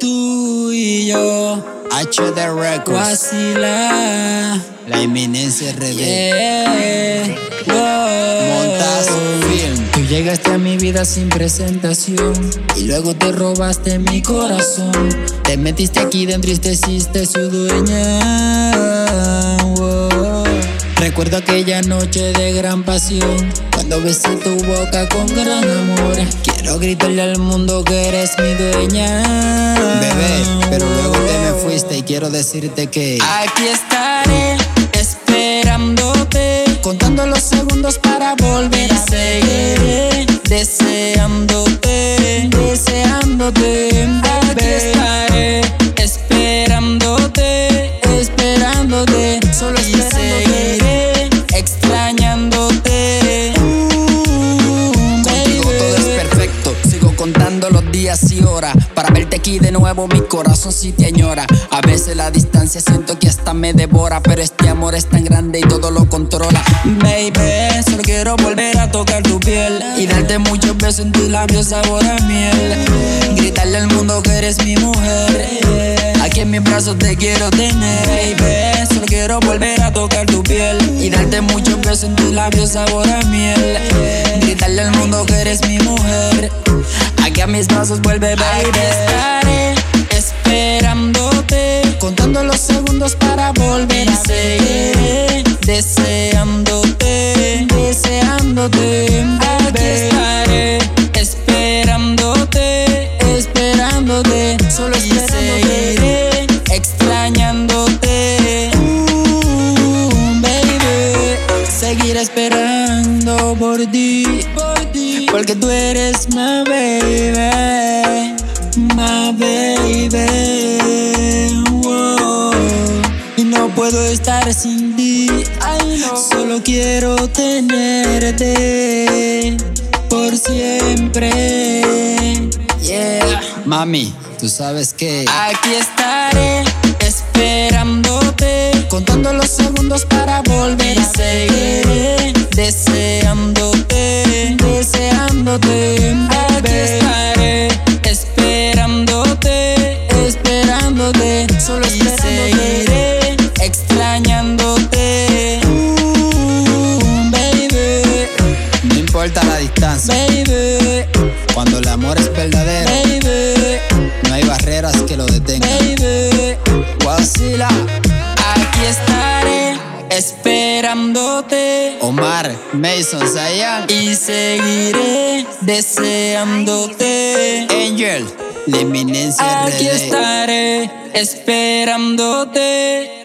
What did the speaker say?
Tú y yo, HD Records, Guasila, la eminencia RD, yeah, wow. Film. Tú llegaste a mi vida sin presentación y luego te robaste mi corazón. Te metiste aquí dentro y te hiciste su dueña. Recuerdo aquella noche de gran pasión cuando besé tu boca con gran amor. Quiero gritarle al mundo que eres mi dueña. Bebé, pero luego te me fuiste y quiero decirte que Aquí estaré esperándote, contando los segundos para volver Los días y horas. Para verte aquí de nuevo, mi corazón sí te añora. A veces la distancia siento que hasta me devora. Pero este amor es tan grande y todo lo controla. Baby, solo quiero volver a tocar tu piel y darte muchos besos en tus labios sabor a miel. Gritarle al mundo que eres mi mujer. Aquí en mis brazos te quiero tener. Baby, solo quiero volver a tocar tu piel y darte muchos besos en tus labios sabor a miel. Gritarle al mundo que eres mi mujer. Aquí mis brazos vuelve, baby. Estaré esperándote, contando los segundos para volver a seguir. Deseándote, deseándote. Aquí estaré esperándote, esperándote. Solo y seguiré extrañándote. Uh, baby, seguiré esperando por ti, por ti, porque tú eres my puedo estar sin ti. Solo quiero tenerte por siempre. Yeah. Mami, tú sabes que Aquí estaré esperándote, contando los segundos para volver a seguir. Deseándote, deseándote. Aquí estaré importa la distancia. baby, Cuando el amor es verdadero, baby. no hay barreras que lo detengan. baby. Guasila, Aquí estaré esperándote Omar, Mason, Zayan, y seguiré deseándote. Angel, la eminencia Aquí RD. estaré esperándote